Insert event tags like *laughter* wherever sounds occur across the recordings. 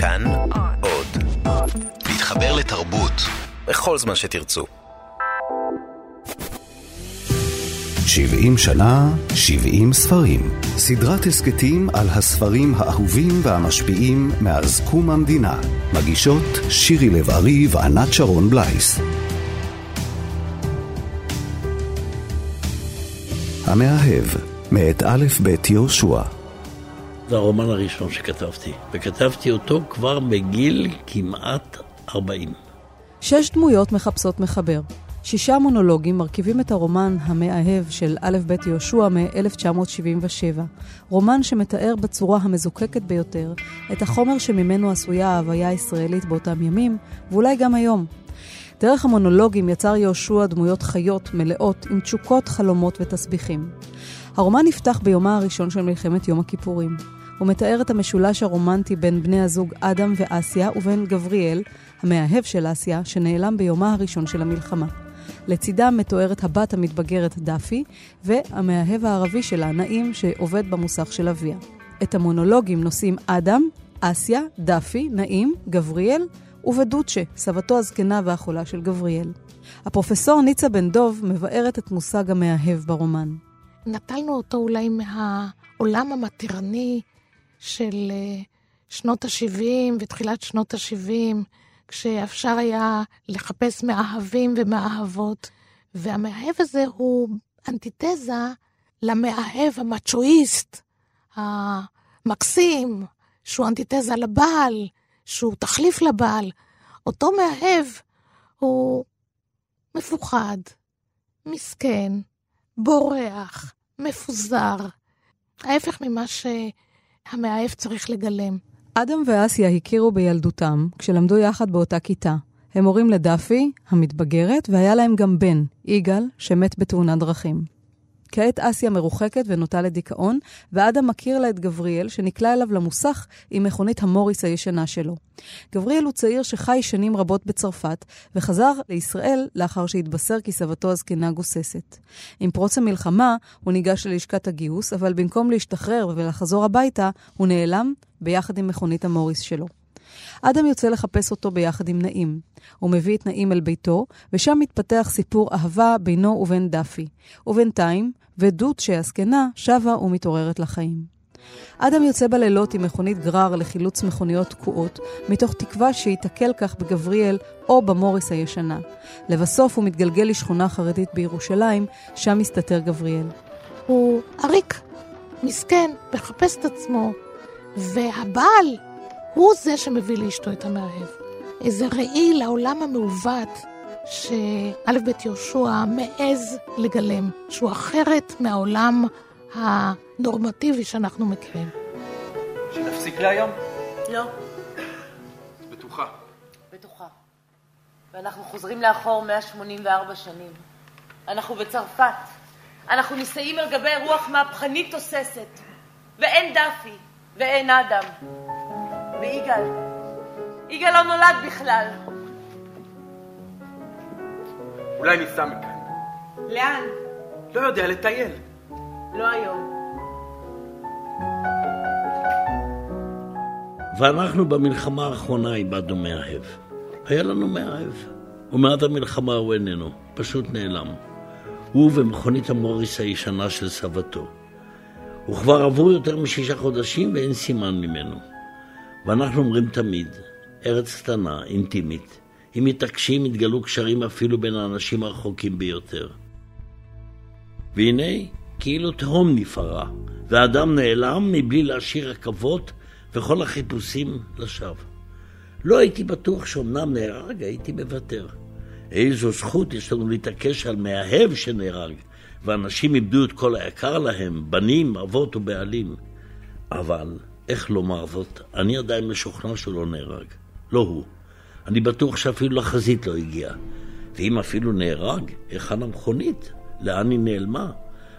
כאן עוד. להתחבר לתרבות בכל זמן שתרצו. 70 שנה, 70 ספרים. סדרת הסכתים על הספרים האהובים והמשפיעים מאז קום המדינה. מגישות שירי לב-ארי וענת שרון בלייס. המאהב, מאת א' ב' יהושע. זה הרומן הראשון שכתבתי, וכתבתי אותו כבר בגיל כמעט 40. שש דמויות מחפשות מחבר. שישה מונולוגים מרכיבים את הרומן המאהב של א' ב' יהושע מ-1977. רומן שמתאר בצורה המזוקקת ביותר את החומר שממנו עשויה ההוויה הישראלית באותם ימים, ואולי גם היום. דרך המונולוגים יצר יהושע דמויות חיות, מלאות, עם תשוקות, חלומות ותסביכים. הרומן נפתח ביומה הראשון של מלחמת יום הכיפורים. הוא מתאר את המשולש הרומנטי בין בני הזוג אדם ואסיה ובין גבריאל, המאהב של אסיה, שנעלם ביומה הראשון של המלחמה. לצידם מתוארת הבת המתבגרת דאפי, והמאהב הערבי שלה, נעים, שעובד במוסך של אביה. את המונולוגים נושאים אדם, אסיה, דאפי, נעים, גבריאל ובדוצ'ה, סבתו הזקנה והחולה של גבריאל. הפרופסור ניצה בן דוב מבארת את מושג המאהב ברומן. נטלנו אותו אולי מהעולם המתירני של אה, שנות ה-70 ותחילת שנות ה-70, כשאפשר היה לחפש מאהבים ומאהבות, והמאהב הזה הוא אנטיתזה למאהב המצ'ואיסט, המקסים, שהוא אנטיתזה לבעל, שהוא תחליף לבעל. אותו מאהב הוא מפוחד, מסכן, בורח, מפוזר, ההפך ממה שהמאהב צריך לגלם. אדם ואסיה הכירו בילדותם כשלמדו יחד באותה כיתה. הם הורים לדאפי, המתבגרת, והיה להם גם בן, יגאל, שמת בתאונת דרכים. כעת אסיה מרוחקת ונוטה לדיכאון, ואדם מכיר לה את גבריאל, שנקלע אליו למוסך עם מכונית המוריס הישנה שלו. גבריאל הוא צעיר שחי שנים רבות בצרפת, וחזר לישראל לאחר שהתבשר כי סבתו הזקנה גוססת. עם פרוץ המלחמה, הוא ניגש ללשכת הגיוס, אבל במקום להשתחרר ולחזור הביתה, הוא נעלם ביחד עם מכונית המוריס שלו. אדם יוצא לחפש אותו ביחד עם נעים. הוא מביא את נעים אל ביתו, ושם מתפתח סיפור אהבה בינו ובין דאפי. ובינתיים, ודוצ'ה הזקנה שבה ומתעוררת לחיים. אדם יוצא בלילות עם מכונית גרר לחילוץ מכוניות תקועות, מתוך תקווה שייתקל כך בגבריאל או במוריס הישנה. לבסוף הוא מתגלגל לשכונה חרדית בירושלים, שם מסתתר גבריאל. הוא עריק, מסכן, מחפש את עצמו, והבעל הוא זה שמביא לאשתו את המאהב. איזה ראי לעולם המעוות שא' ב' יהושע מעז לגלם, שהוא אחרת מהעולם הנורמטיבי שאנחנו מכירים. שנפסיק להיום? לא. בטוחה. בטוחה. ואנחנו חוזרים לאחור 184 שנים. אנחנו בצרפת. אנחנו נישאים על גבי רוח מהפכנית תוססת. ואין דאפי, ואין אדם. ויגאל. יגאל לא נולד בכלל. אולי ניסע מכאן. לאן? לא יודע, לטייל. לא היום. ואנחנו במלחמה האחרונה איבדנו מאהב. היה לנו מאהב. ומעט המלחמה הוא איננו, פשוט נעלם. הוא ומכונית המוריס הישנה של סבתו. וכבר עברו יותר משישה חודשים ואין סימן ממנו. ואנחנו אומרים תמיד, ארץ קטנה, אינטימית. אם מתעקשים, יתגלו קשרים אפילו בין האנשים הרחוקים ביותר. והנה, כאילו תהום נפערה, והאדם נעלם מבלי להשאיר רכבות וכל החיפושים לשווא. לא הייתי בטוח שאומנם נהרג, הייתי מוותר. איזו זכות יש לנו להתעקש על מאהב שנהרג, ואנשים איבדו את כל היקר להם, בנים, אבות ובעלים. אבל איך לומר זאת? אני עדיין משוכנע שהוא לא נהרג. לא הוא. אני בטוח שאפילו לחזית לא הגיע. ואם אפילו נהרג, היכן המכונית? לאן היא נעלמה?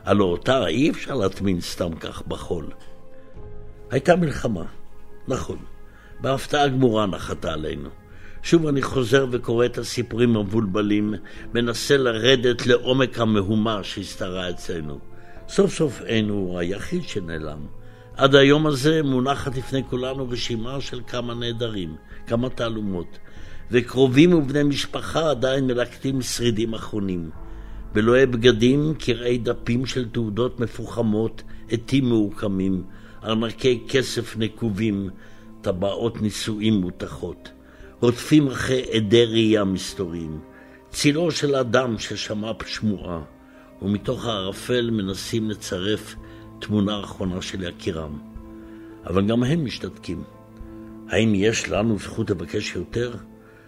הלא אותה אי אפשר להטמין סתם כך בחול. הייתה מלחמה, נכון. בהפתעה גמורה נחתה עלינו. שוב אני חוזר וקורא את הסיפורים המבולבלים, מנסה לרדת לעומק המהומה שהסתרה אצלנו. סוף סוף אין הוא היחיד שנעלם. עד היום הזה מונחת לפני כולנו רשימה של כמה נעדרים, כמה תעלומות, וקרובים ובני משפחה עדיין מלקטים שרידים אחרונים. בלואי בגדים, קרעי דפים של תעודות מפוחמות, עטים מעוקמים, ארנקי כסף נקובים, טבעות נישואים מותחות. רודפים אחרי עדי ראייה מסתוריים. צילו של אדם ששמע שמועה, ומתוך הערפל מנסים לצרף תמונה אחרונה של יקירם. אבל גם הם משתתקים. האם יש לנו זכות לבקש יותר?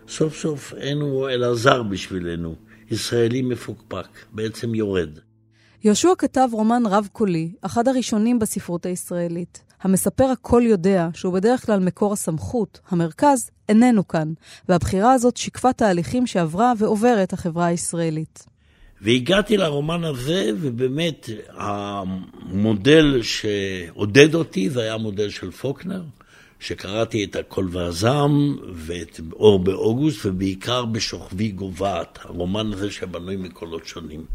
סוף סוף אין הוא אלא זר בשבילנו, ישראלי מפוקפק, בעצם יורד. יהושע כתב רומן רב-קולי, אחד הראשונים בספרות הישראלית. המספר הכל יודע שהוא בדרך כלל מקור הסמכות, המרכז, איננו כאן, והבחירה הזאת שיקפה תהליכים שעברה ועוברת החברה הישראלית. והגעתי לרומן הזה, ובאמת המודל שעודד אותי זה היה המודל של פוקנר, שקראתי את הקול והזעם ואת אור באוגוסט, ובעיקר בשוכבי גוועת, הרומן הזה שבנוי מקולות שונים.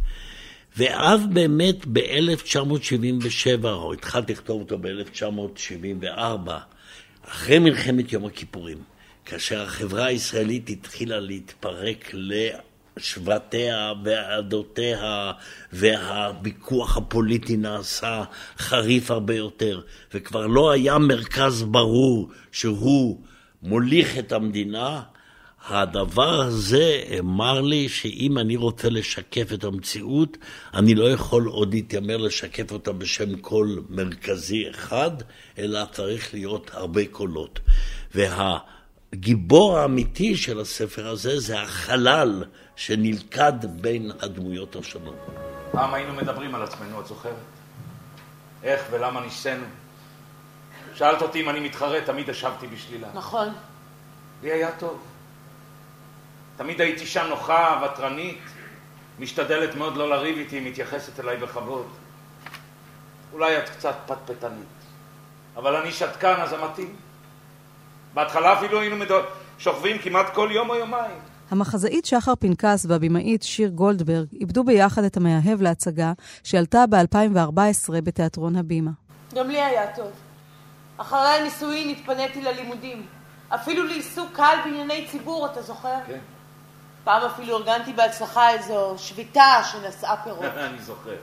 ואז באמת ב-1977, או התחלתי לכתוב אותו ב-1974, אחרי מלחמת יום הכיפורים, כאשר החברה הישראלית התחילה להתפרק לשבטיה ועדותיה, והוויכוח הפוליטי נעשה חריף הרבה יותר, וכבר לא היה מרכז ברור שהוא מוליך את המדינה, הדבר הזה אמר לי שאם אני רוצה לשקף את המציאות, אני לא יכול עוד להתיימר לשקף אותה בשם קול מרכזי אחד, אלא צריך להיות הרבה קולות. והגיבור האמיתי של הספר הזה זה החלל שנלכד בין הדמויות השונות. פעם היינו מדברים על עצמנו, את זוכרת? איך ולמה ניסינו? שאלת אותי אם אני מתחרט, תמיד השבתי בשלילה. נכון. לי היה טוב. תמיד הייתי אישה נוחה, ותרנית, משתדלת מאוד לא לריב איתי, מתייחסת אליי בכבוד. אולי את קצת פטפטנית, אבל אני שתקן, אז זה מתאים. בהתחלה אפילו היינו מדו... שוכבים כמעט כל יום או יומיים. המחזאית שחר פנקס והבימאית שיר גולדברג איבדו ביחד את המאהב להצגה שעלתה ב-2014 בתיאטרון הבימה. גם לי היה טוב. אחרי הנישואין התפניתי ללימודים. אפילו לעיסוק קל בענייני ציבור, אתה זוכר? כן. פעם אפילו ארגנתי בהצלחה איזו שביתה שנשאה פירות. *laughs* אני זוכר.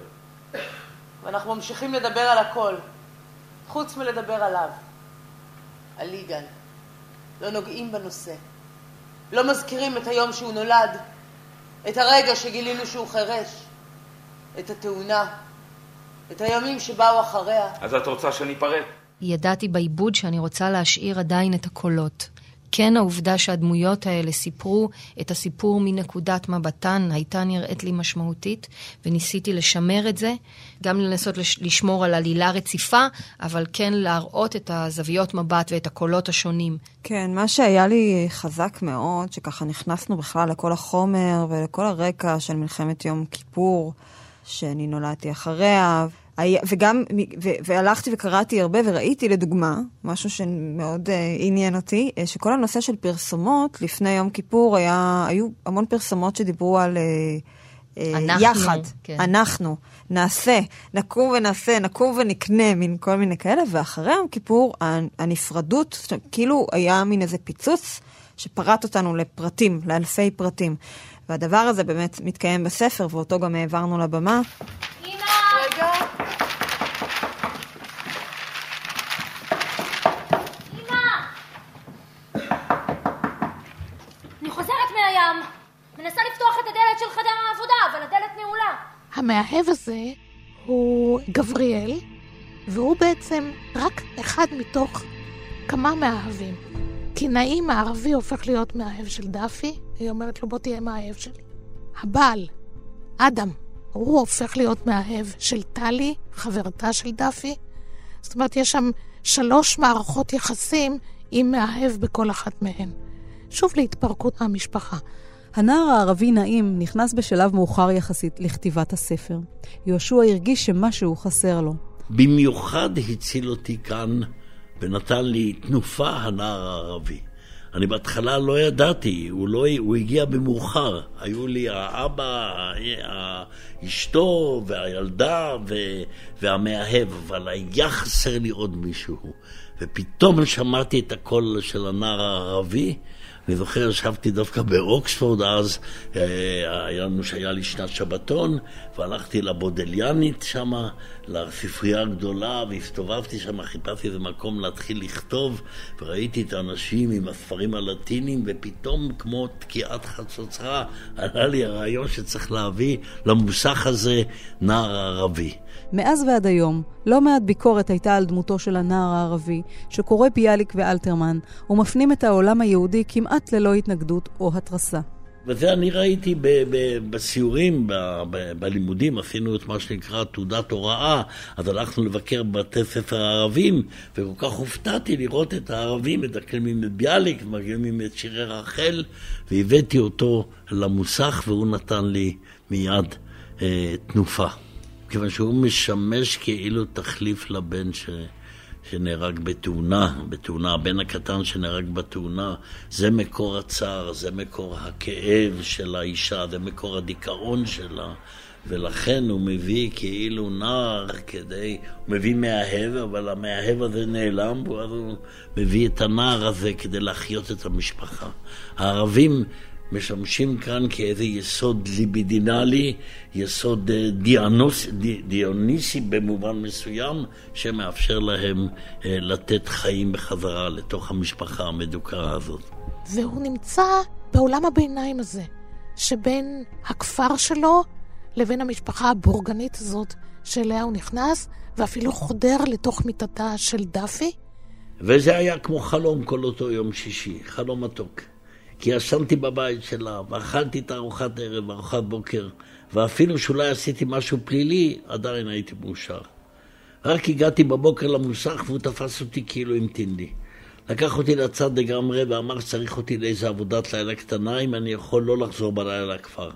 ואנחנו ממשיכים לדבר על הכל, חוץ מלדבר עליו, על יגאל. לא נוגעים בנושא. לא מזכירים את היום שהוא נולד, את הרגע שגילינו שהוא חירש, את התאונה, את הימים שבאו אחריה. אז את רוצה שניפרד? ידעתי בעיבוד שאני רוצה להשאיר עדיין את הקולות. כן העובדה שהדמויות האלה סיפרו את הסיפור מנקודת מבטן הייתה נראית לי משמעותית, וניסיתי לשמר את זה, גם לנסות לשמור על עלילה רציפה, אבל כן להראות את הזוויות מבט ואת הקולות השונים. כן, מה שהיה לי חזק מאוד, שככה נכנסנו בכלל לכל החומר ולכל הרקע של מלחמת יום כיפור, שאני נולדתי אחריה, וגם, והלכתי וקראתי הרבה וראיתי לדוגמה, משהו שמאוד uh, עניין אותי, uh, שכל הנושא של פרסומות לפני יום כיפור היה, היו המון פרסומות שדיברו על uh, אנחנו, יחד, כן. אנחנו, נעשה, נקום ונעשה, נקום ונקנה, מין כל מיני כאלה, ואחרי יום כיפור הנפרדות, כאילו היה מין איזה פיצוץ שפרט אותנו לפרטים, לאלפי פרטים. והדבר הזה באמת מתקיים בספר, ואותו גם העברנו לבמה. רגע. אני חוזרת מהים. מנסה לפתוח את הדלת של חדר העבודה, אבל הדלת נעולה. המאהב הזה הוא גבריאל, והוא בעצם רק אחד מתוך כמה מאהבים. כי נעים הערבי הופך להיות מאהב של דאפי, היא אומרת לו בוא תהיה מאהב שלי. הבעל, אדם, הוא הופך להיות מאהב של טלי, חברתה של דאפי. זאת אומרת, יש שם שלוש מערכות יחסים עם מאהב בכל אחת מהן. שוב להתפרקות המשפחה. הנער הערבי נעים נכנס בשלב מאוחר יחסית לכתיבת הספר. יהושע הרגיש שמשהו חסר לו. במיוחד הציל אותי כאן ונתן לי תנופה הנער הערבי. אני בהתחלה לא ידעתי, הוא, לא, הוא הגיע במאוחר. היו לי האבא, אשתו והילדה ו, והמאהב, אבל היה חסר לי עוד מישהו. ופתאום שמעתי את הקול של הנער הערבי, אני זוכר, ישבתי דווקא באוקספורד אז, אה, היה לנו שהיה לי שנת שבתון, והלכתי לבודליאנית שם, לספרייה הגדולה, והסתובבתי שם, חיפשתי איזה מקום להתחיל לכתוב, וראיתי את האנשים עם הספרים הלטינים, ופתאום, כמו תקיעת חצוצרה, עלה לי הרעיון שצריך להביא למוסך הזה נער ערבי. מאז ועד היום, לא מעט ביקורת הייתה על דמותו של הנער הערבי, שקורא ביאליק ואלתרמן, ומפנים את העולם היהודי כמעט ללא התנגדות או התרסה. וזה אני ראיתי ב- ב- בסיורים, ב- ב- בלימודים, עשינו את מה שנקרא תעודת הוראה, אז הלכנו לבקר בבתי ספר הערבים, וכל כך הופתעתי לראות את הערבים מדקלמים את ביאליק, ומדקלמים את שירי רחל, והבאתי אותו למוסך, והוא נתן לי מיד אה, תנופה. כיוון שהוא משמש כאילו תחליף לבן ש... שנהרג בתאונה, בתאונה, הבן הקטן שנהרג בתאונה, זה מקור הצער, זה מקור הכאב של האישה, זה מקור הדיכאון שלה, ולכן הוא מביא כאילו נער כדי, הוא מביא מאהב, אבל המאהב הזה נעלם, ואז הוא מביא את הנער הזה כדי להחיות את המשפחה. הערבים משמשים כאן כאיזה יסוד ליבידינלי, יסוד אה, דיאנוס, די, דיוניסי במובן מסוים, שמאפשר להם אה, לתת חיים בחזרה לתוך המשפחה המדוכאה הזאת. והוא נמצא בעולם הביניים הזה, שבין הכפר שלו לבין המשפחה הבורגנית הזאת שאליה הוא נכנס, ואפילו חודר לתוך מיטתה של דאפי. וזה היה כמו חלום כל אותו יום שישי, חלום מתוק. כי ישנתי בבית שלה, ואכלתי את ארוחת ערב, ארוחת בוקר, ואפילו שאולי עשיתי משהו פלילי, עדיין הייתי מאושר. רק הגעתי בבוקר למוסך והוא תפס אותי כאילו המתין לי. לקח אותי לצד לגמרי ואמר שצריך אותי לאיזה עבודת לילה קטנה, אם אני יכול לא לחזור בלילה לכפר.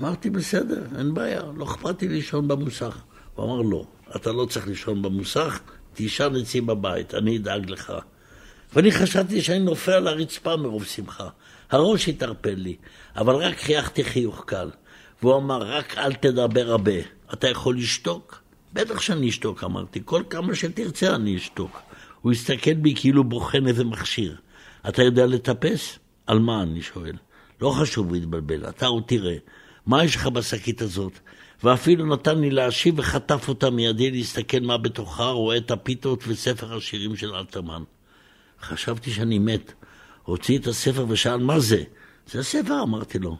אמרתי, בסדר, אין בעיה, לא אכפת לי לישון במוסך. הוא אמר, לא, אתה לא צריך לישון במוסך, תישן אצלי בבית, אני אדאג לך. ואני חשבתי שאני נופל על הרצפה מרוב שמחה. הראש התערפל לי, אבל רק חייכתי חיוך קל. והוא אמר, רק אל תדבר הרבה. אתה יכול לשתוק? בטח שאני אשתוק, אמרתי. כל כמה שתרצה אני אשתוק. הוא הסתכל בי כאילו בוחן איזה מכשיר. אתה יודע לטפס? על מה? אני שואל. לא חשוב להתבלבל, אתה עוד תראה. מה יש לך בשקית הזאת? ואפילו נתן לי להשיב וחטף אותה מידי להסתכל מה בתוכה, רואה את הפיתות וספר השירים של אלתרמן. חשבתי שאני מת. הוציא את הספר ושאל מה זה? זה הספר, אמרתי לו.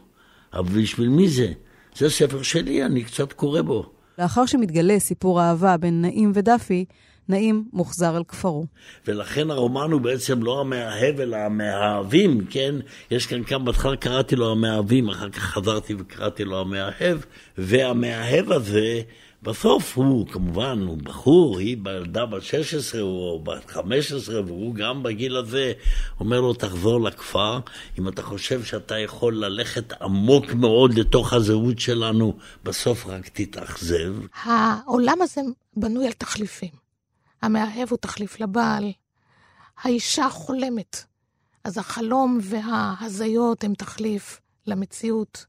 אבל בשביל מי זה? זה ספר שלי, אני קצת קורא בו. לאחר שמתגלה סיפור אהבה בין נעים ודפי, נעים מוחזר אל כפרו. ולכן הרומן הוא בעצם לא המאהב, אלא המאהבים, כן? יש כאן כמה, בהתחלה קראתי לו המאהבים, אחר כך חזרתי וקראתי לו המאהב, והמאהב הזה בסוף הוא, כמובן, הוא בחור, היא בילדה בת 16 או בת 15, והוא גם בגיל הזה אומר לו, תחזור לכפר, אם אתה חושב שאתה יכול ללכת עמוק מאוד לתוך הזהות שלנו, בסוף רק תתאכזב. העולם הזה בנוי על תחליפים. המאהב הוא תחליף לבעל, האישה חולמת, אז החלום וההזיות הם תחליף למציאות.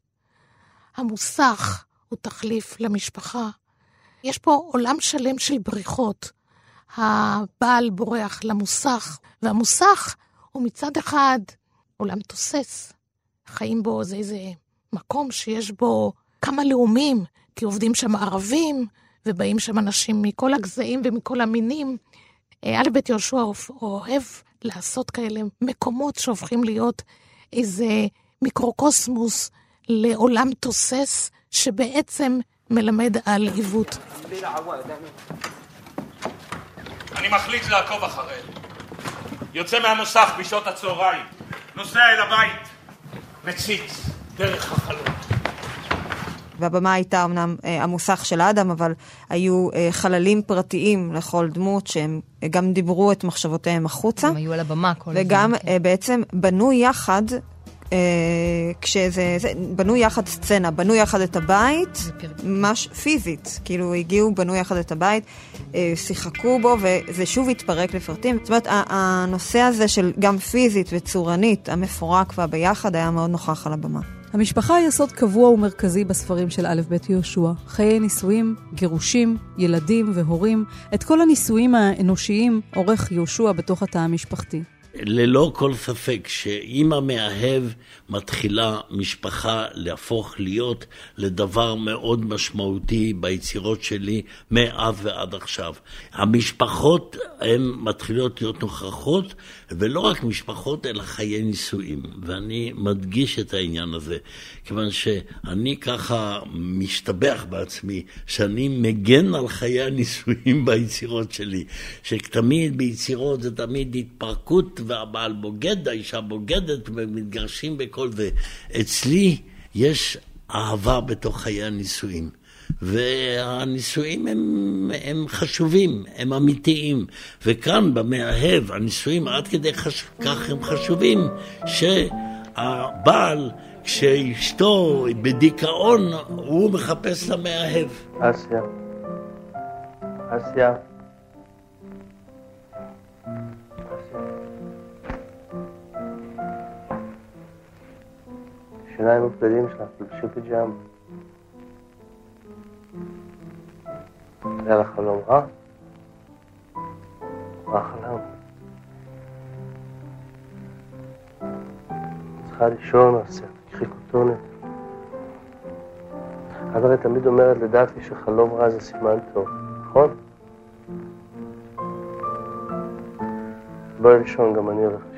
המוסך הוא תחליף למשפחה. יש פה עולם שלם של בריחות. הבעל בורח למוסך, והמוסך הוא מצד אחד עולם תוסס. חיים בו זה איזה מקום שיש בו כמה לאומים, כי עובדים שם ערבים, ובאים שם אנשים מכל הגזעים ומכל המינים. א' ב' יהושע אוהב לעשות כאלה מקומות שהופכים להיות איזה מיקרוקוסמוס לעולם תוסס, שבעצם מלמד על עיוות. אני מחליט לעקוב אחריהם. יוצא מהמוסך בשעות הצהריים, נוסע אל הבית, מציץ דרך החלום. והבמה הייתה אמנם אה, המוסך של אדם, אבל היו אה, חללים פרטיים לכל דמות, שהם אה, גם דיברו את מחשבותיהם החוצה. הם היו על הבמה כל הזמן. וגם כן. אה, בעצם בנו יחד אה, כשזה, זה, בנו יחד סצנה, בנו יחד את הבית, ממש פיזית, כאילו הגיעו, בנו יחד את הבית, אה, שיחקו בו, וזה שוב התפרק לפרטים. זאת אומרת, הנושא הזה של גם פיזית וצורנית, המפורק והביחד, היה מאוד נוכח על הבמה. המשפחה היא יסוד קבוע ומרכזי בספרים של א' ב' יהושע. חיי נישואים, גירושים, ילדים והורים, את כל הנישואים האנושיים עורך יהושע בתוך התא המשפחתי. ללא כל ספק שאם המאהב מתחילה משפחה להפוך להיות לדבר מאוד משמעותי ביצירות שלי מאז ועד עכשיו. המשפחות הן מתחילות להיות נוכחות, ולא רק משפחות אלא חיי נישואים. ואני מדגיש את העניין הזה, כיוון שאני ככה משתבח בעצמי, שאני מגן על חיי הנישואים *laughs* ביצירות שלי, שתמיד ביצירות זה תמיד התפרקות והבעל בוגד, האישה בוגדת ומתגרשים בכל זה. אצלי יש אהבה בתוך חיי הנישואים. והנישואים הם, הם חשובים, הם אמיתיים. וכאן במאהב, הנישואים עד כדי חש... כך הם חשובים, שהבעל, כשאשתו בדיכאון, הוא מחפש למאהב. אסיה, אסיה. השיניים ובגדים שלך, תלבשי פיג'אמה. היה לך חלום רע? מה חלם? צריכה לישון, עשה, קחי כותונת. את הרי תמיד אומרת לדעתי שחלום רע זה סימן טוב, נכון? בואי לישון, גם אני הולך לישון.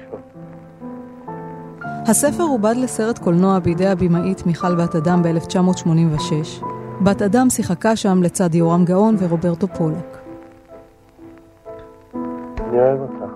הספר עובד לסרט קולנוע בידי הבמאית מיכל בת אדם ב-1986. בת אדם שיחקה שם לצד יורם גאון ורוברטו פולק. אני אוהב אותך.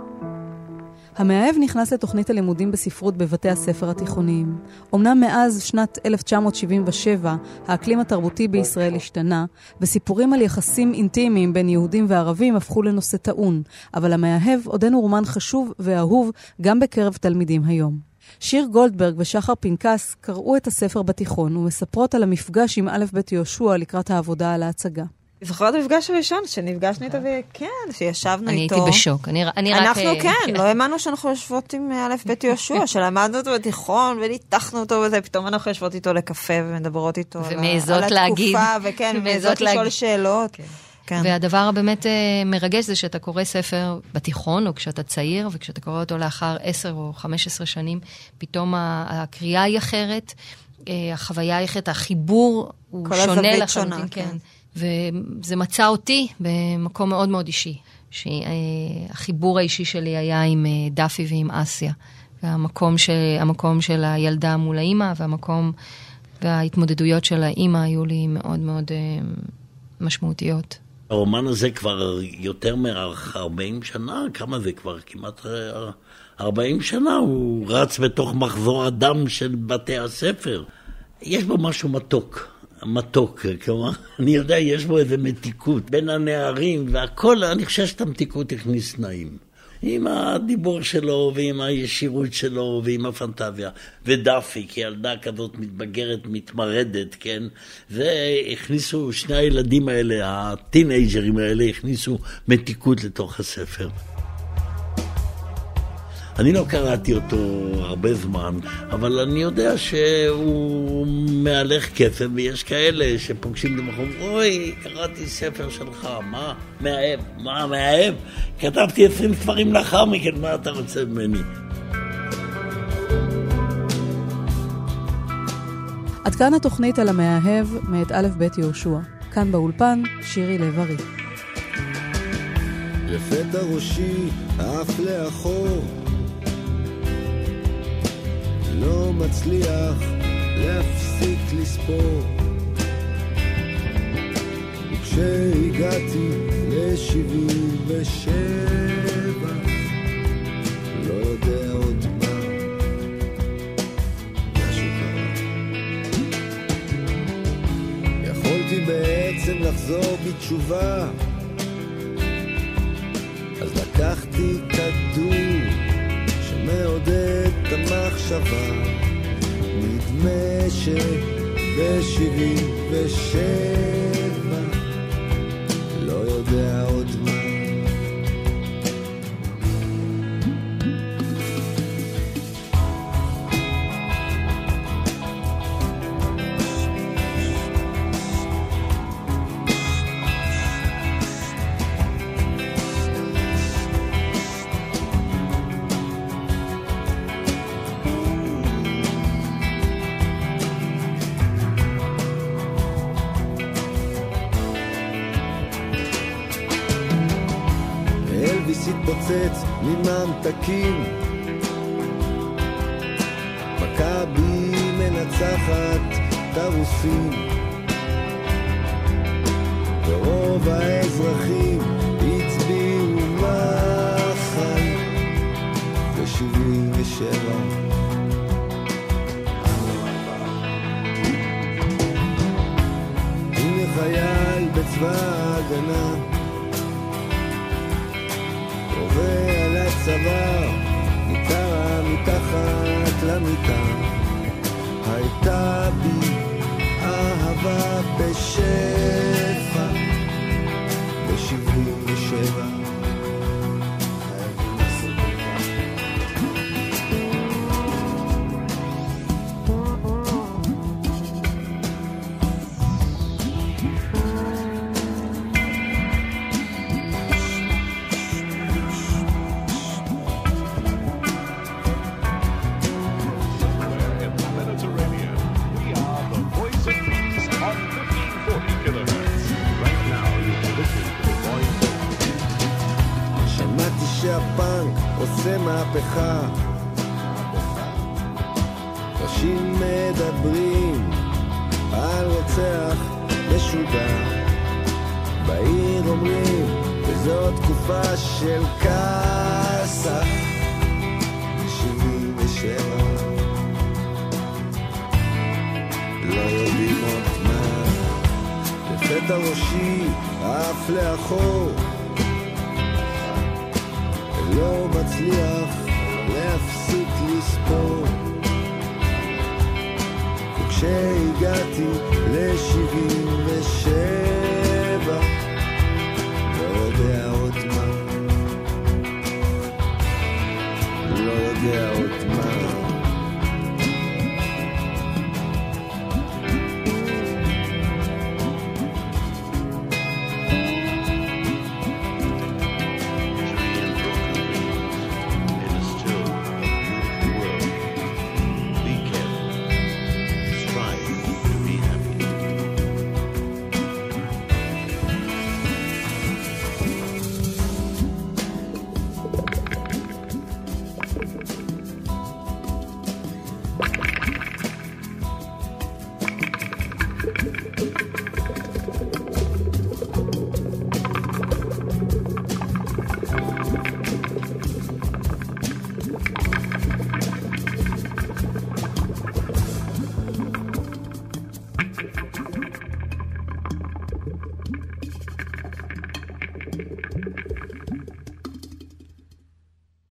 המאהב נכנס לתוכנית הלימודים בספרות בבתי הספר התיכוניים. אמנם מאז שנת 1977 האקלים התרבותי בישראל השתנה, וסיפורים על יחסים אינטימיים בין יהודים וערבים הפכו לנושא טעון, אבל המאהב עודנו רומן חשוב ואהוב גם בקרב תלמידים היום. שיר גולדברג ושחר פנקס קראו את הספר בתיכון ומספרות על המפגש עם א' ב' יהושע לקראת העבודה על ההצגה. זוכרת המפגש הראשון שנפגשנו איתו, כן, שישבנו אני איתו. הייתי בשוק, אני, אני רק... אנחנו אה, כן, לא האמנו שאנחנו יושבות עם א' ב' יהושע, *laughs* שלמדנו אותו בתיכון וניתחנו אותו וזה, פתאום אנחנו יושבות איתו לקפה ומדברות איתו *laughs* על על להגיד. התקופה, וכן, *laughs* ומעזות לשאול. שאלות. כן. והדבר הבאמת אה, מרגש זה שאתה קורא ספר בתיכון, או כשאתה צעיר, וכשאתה קורא אותו לאחר 10 או 15 שנים, פתאום הקריאה היא אחרת, אה, החוויה היא אחרת, החיבור הוא כל שונה הזווית לחלוטין, שונה, כן. כן. וזה מצא אותי במקום מאוד מאוד אישי, שהחיבור האישי שלי היה עם אה, דפי ועם אסיה. והמקום של, המקום של הילדה מול האימא, והמקום וההתמודדויות של האימא היו לי מאוד מאוד אה, משמעותיות. הרומן הזה כבר יותר מ-40 שנה, כמה זה כבר? כמעט אה, 40 שנה, הוא רץ בתוך מחזור הדם של בתי הספר. יש בו משהו מתוק. מתוק, כלומר, *laughs* אני יודע, יש בו איזו מתיקות בין הנערים והכל, אני חושב שאת המתיקות הכניס נעים. עם הדיבור שלו, ועם הישירות שלו, ועם הפנטזיה. ודאפי, כילדה כזאת מתבגרת, מתמרדת, כן? והכניסו, שני הילדים האלה, הטינג'רים האלה, הכניסו מתיקות לתוך הספר. אני לא קראתי אותו הרבה זמן, אבל אני יודע שהוא מהלך כסף, ויש כאלה שפוגשים את המקום, אוי, קראתי ספר שלך, מה? מאהב, מה מאהב? כתבתי עשרים ספרים לאחר מכן, מה אתה רוצה ממני? עד כאן התוכנית על המאהב מאת א' ב' יהושע. כאן באולפן, שירי לב-ארי. לפתע ראשי עף לאחור לא מצליח להפסיק לספור. וכשהגעתי לשבעים ושבע לא יודע עוד מה. משהו קרה. יכולתי בעצם לחזור בתשובה. אז לקחתי כדור שמעודד מחשבה, נדמה שבשבעים ושבע הרוסים ורוב האזרחים הצביעו מחל בשבעים ושבע. הנה חייל בצבא ההגנה. עובר על הצוואר, גיטרה מתחת למיטה. הייתה בי בשפע, בשבעים ושבע. לפתע ראשי עף לאחור. לא מצליח להפסיק לספור. וכשהגעתי לשבעים ושבע לא יודע עוד מה. לא יודע עוד